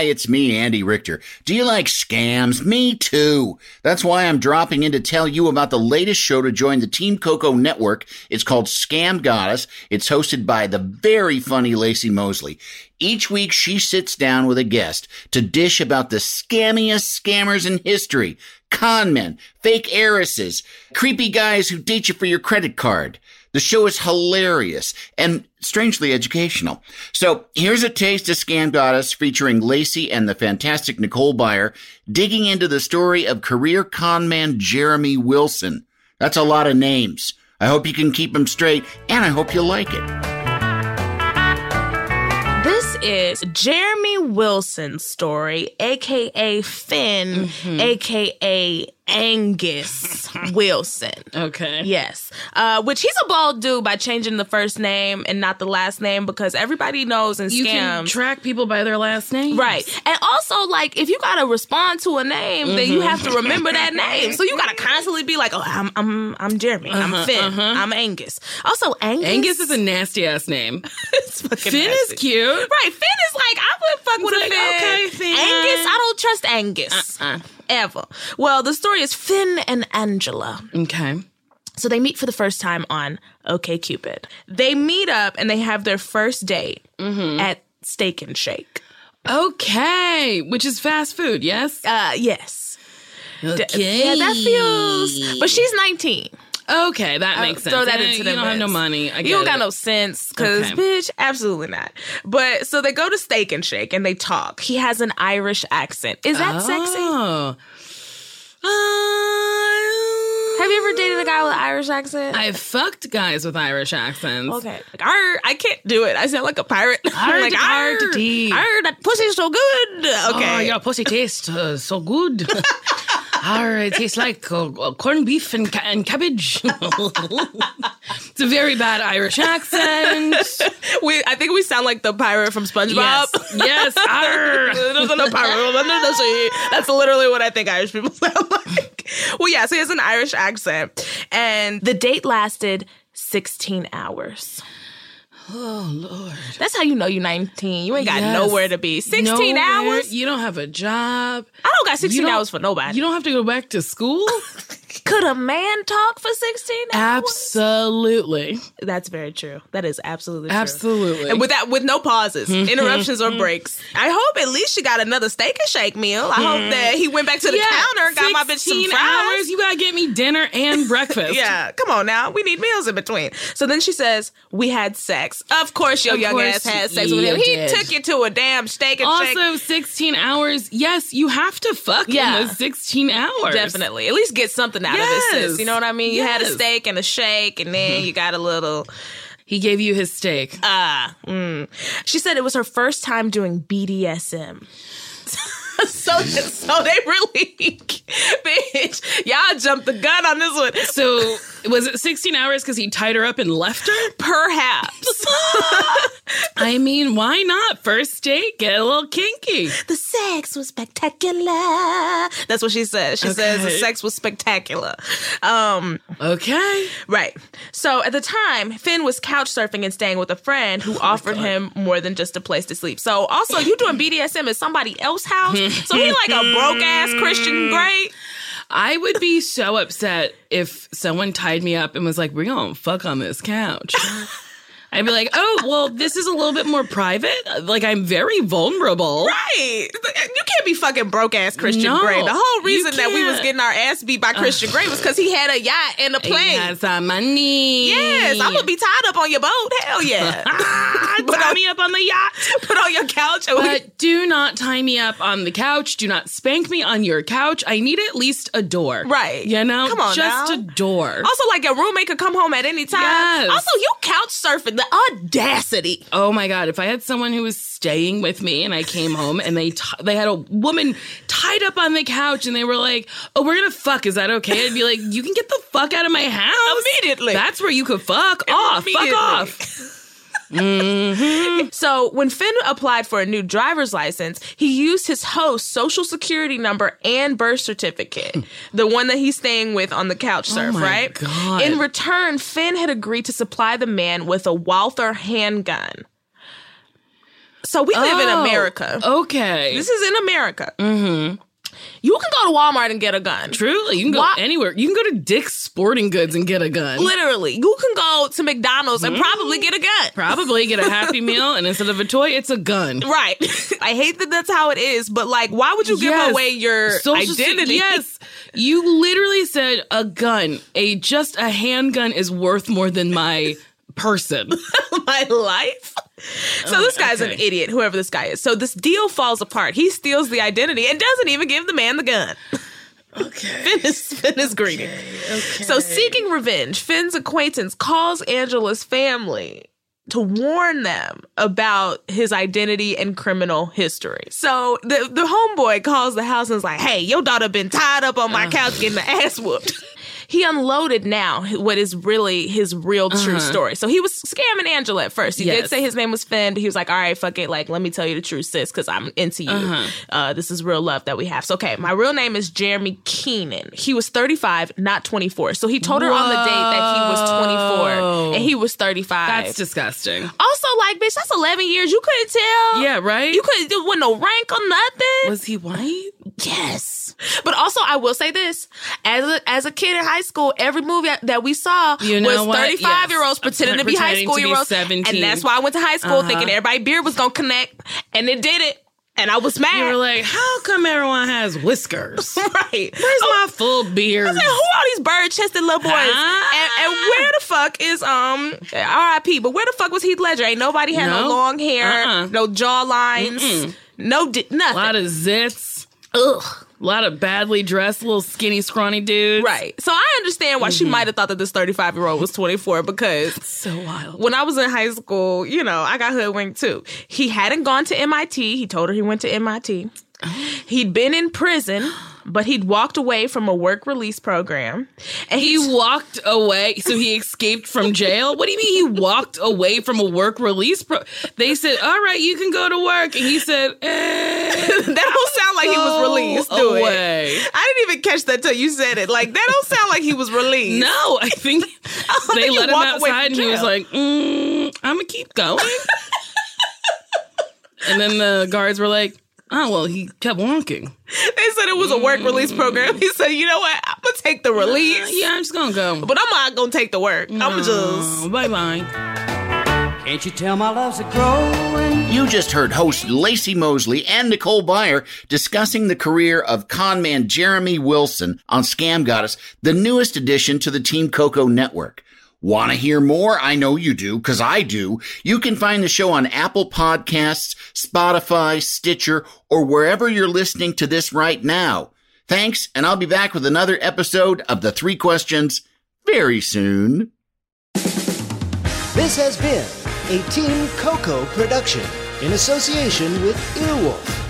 Hi, it's me, Andy Richter. Do you like scams? Me too. That's why I'm dropping in to tell you about the latest show to join the Team Coco network. It's called Scam Goddess. It's hosted by the very funny Laci Mosley. Each week, she sits down with a guest to dish about the scammiest scammers in history. Con men, fake heiresses, creepy guys who date you for your credit card. The show is hilarious and strangely educational. So here's a taste of Scam Goddess featuring Laci and the fantastic Nicole Byer digging into the story of career con man Jeremy Wilson. That's a lot of names. I hope you can keep them straight and I hope you like it. This is Jeremy Wilson's story, aka Finn, mm-hmm. aka Angus Wilson. Okay. Yes. Uh, which he's a bald dude by changing the first name and not the last name because everybody knows can scams. track people by their last name. Right. And also, like, if you gotta respond to a name, then you have to mm-hmm. remember that name. So you gotta constantly be like, oh, I'm I'm I'm Jeremy. I'm uh-huh, Finn. Uh-huh. I'm Angus. Also, Angus. Angus is a nasty ass name. it's fucking Finn nasty. is cute. Right. Finn is like, I would fuck with like, a Finn. okay, Finn. Angus, I don't trust Angus. Uh-uh. Ever. Well, the story is Finn and Angela. Okay. So they meet for the first time on OkCupid. They meet up and they have their first date Mm-hmm. at Steak and Shake. Okay. Which is fast food, yes? Uh, yes. Okay. Yeah, that feels. But she's 19. Okay, that Uh, makes sense. Throw that Eh, into you don't have no money. I you don't got no sense, because Okay. bitch, absolutely not. But so they go to Steak and Shake and they talk. He has an Irish accent. Is that sexy? Oh. Uh, Have you ever dated a guy with an Irish accent? I've fucked guys with Irish accents. Okay. Like, arr, I can't do it. I sound like a pirate. Arr, like, arr, arr, arr, that pussy's so good. Okay. Oh, your pussy tastes uh, so good. Arr, it tastes like uh, uh, corned beef and, ca- and cabbage. it's a very bad Irish accent. we, I think we sound like the pirate from SpongeBob. Yes, yes. Arr. There's no pirate under the sea. That's literally what I think Irish people sound like. Well, yeah, so he has an Irish accent. And the date lasted 16 hours. Oh Lord. That's how you know you're 19. You ain't got Yes. nowhere to be. 16 Nowhere. hours? You don't have a job. I don't got 16 don't- hours for nobody. You don't have to go back to school. Could a man talk for 16 hours? Absolutely. That's very true. That is absolutely true. Absolutely. And with that, with no pauses, interruptions or breaks. I hope at least she got another steak and shake meal. I hope mm-hmm. that he went back to the counter, got my bitch some 16 fries. hours. You gotta get me dinner and breakfast. Yeah, come on now. We need meals in between. So then she says, We had sex. Of course, your Of young course ass had sex with him. He did. took you to a damn steak and shake. Also, 16 hours. Yes, you have to fuck Yeah. in those 16 hours. Definitely. At least get something out of Yes. this, sis. You know what I mean? You had a steak and a shake, and then you got a little. He gave you his steak. Ah. mm. She said it was her first time doing BDSM. so, so they really, bitch, y'all jumped the gun on this one. so, was it 16 hours because he tied her up and left her? Perhaps. I mean, why not? First date, get a little kinky. the sex was spectacular. That's what she says. She says the sex was spectacular. Um, Okay. right. So at the time, Finn was couch surfing and staying with a friend who offered him more than just a place to sleep. So also, you doing BDSM at somebody else's house? so he like a broke ass Christian Grey. I would be so upset if someone tied me up and was like, we're to fuck on this couch. I'd be like, oh, well, this is a little bit more private. Like, I'm very vulnerable. Right. Uh, you can't be fucking broke ass Christian No, Grey. The whole reason that we was getting our ass beat by Christian Grey was because he had a yacht and a plane. He has some money. Yes, I'm gonna be tied up on your boat. Hell yeah. tie me up on the yacht. Put on your couch. And we- But do not tie me up on the couch. Do not spank me on your couch. I need at least a door. Right. You know? Come on Just now. a door. also, like your roommate could come home at any time. Yes. Also, you couch surfing. The audacity. Oh my god! If I had someone who was staying with me and I came home and they t- they had a woman tied up on the couch and they were like, "Oh, we're gonna fuck. Is that okay?" I'd be like, "You can get the fuck out of my house Immediately. That's where you could fuck off. Fuck off." Mm-hmm. So when Finn applied for a new driver's license, he used his host's social security number and birth certificate, hmm. the one that he's staying with on the couch oh surf, my right? God. In return, Finn had agreed to supply the man with a Walther handgun. So we live in Oh, America. Okay. This is in America. Mm-hmm. You can go to Walmart and get a gun. Truly, you can go Why- anywhere. You can go to Dick's Sporting Goods and get a gun. Literally, you can go to McDonald's Mm-hmm. and probably get a gun. Probably get a Happy Meal, and instead of a toy, it's a gun. Right. I hate that that's how it is, but like, why would you give Yes. away your Social se- identity? yes, you literally said a gun. A just a handgun is worth more than my person. my life. So oh, this guy's an idiot, whoever this guy is. So this deal falls apart. He steals the identity and doesn't even give the man the gun. Okay. Finn is, Finn is greedy. So seeking revenge, Finn's acquaintance calls Angela's family to warn them about his identity and criminal history. So the the homeboy calls the house and is like, "Hey, your daughter been tied up on my couch getting the ass whooped." He unloaded now what is really his real true story. So he was scamming Angela at first. He did say his name was Finn, but he was like, "All right, fuck it. Like, let me tell you the truth, sis, because I'm into you. uh this is real love that we have." So, okay, my real name is Jeremy Keenan. He was 35, not 24. So he told her on the date that he was 24 and he was 35. That's disgusting. also, like, bitch, that's 11 years. You couldn't tell. Yeah, right? You couldn't do with no rank or nothing. Was he white? Yes. But also, I will say this: as a as a kid in high school, every movie that we saw You know was thirty five year olds pretending to be high school year olds, 17. and that's why I went to high school thinking everybody beard was gonna connect, and it did it, and I was mad. You were like, how come everyone has whiskers? right? Where's my full beard? I said, who are these bird chested little boys? Ah. And, and where the fuck is um R.I.P. But where the fuck was Heath Ledger? Ain't nobody had no, No. long hair, Uh-uh. no jaw lines, no di- A nothing. lot of zits. Ugh. A lot of badly dressed, little skinny, scrawny dudes. Right. So I understand why she mm-hmm. might have thought that this 35 year old was 24 because So wild. when I was in high school, you know, I got hoodwinked too. He hadn't gone to MIT. He told her he went to MIT. Oh. He'd been in prison, but he'd walked away from a work release program. And He walked away, so he escaped from jail. What do you mean he walked away from a work release? Pro- they said, "All right, you can go to work," and he said, eh, that don't sound like he was released, do it. away. I didn't even catch that till you said it. Like that don't sound like he was released. No, I think they think let him walk away from outside, and he was like, mm, "I'm gonna keep going." and then the guards were like, "Oh well, he kept walking." They said it was a work release program. He said, you know what? I'm gonna take the release. Uh, yeah, I'm just gonna go. But I'm not gonna take the work. I'm gonna just bye bye. Can't you tell my love's a growing? You just heard host Laci Mosley and Nicole Byer discussing the career of conman Jeremy Wilson on Scam Goddess, the newest addition to the Team Coco network. Want to hear more? I know you do, because I do. You can find the show on Apple Podcasts, Spotify, Stitcher, or wherever you're listening to this right now. Thanks, and I'll be back with another episode of The Three Questions very soon. This has been a Team Coco production in association with Earwolf.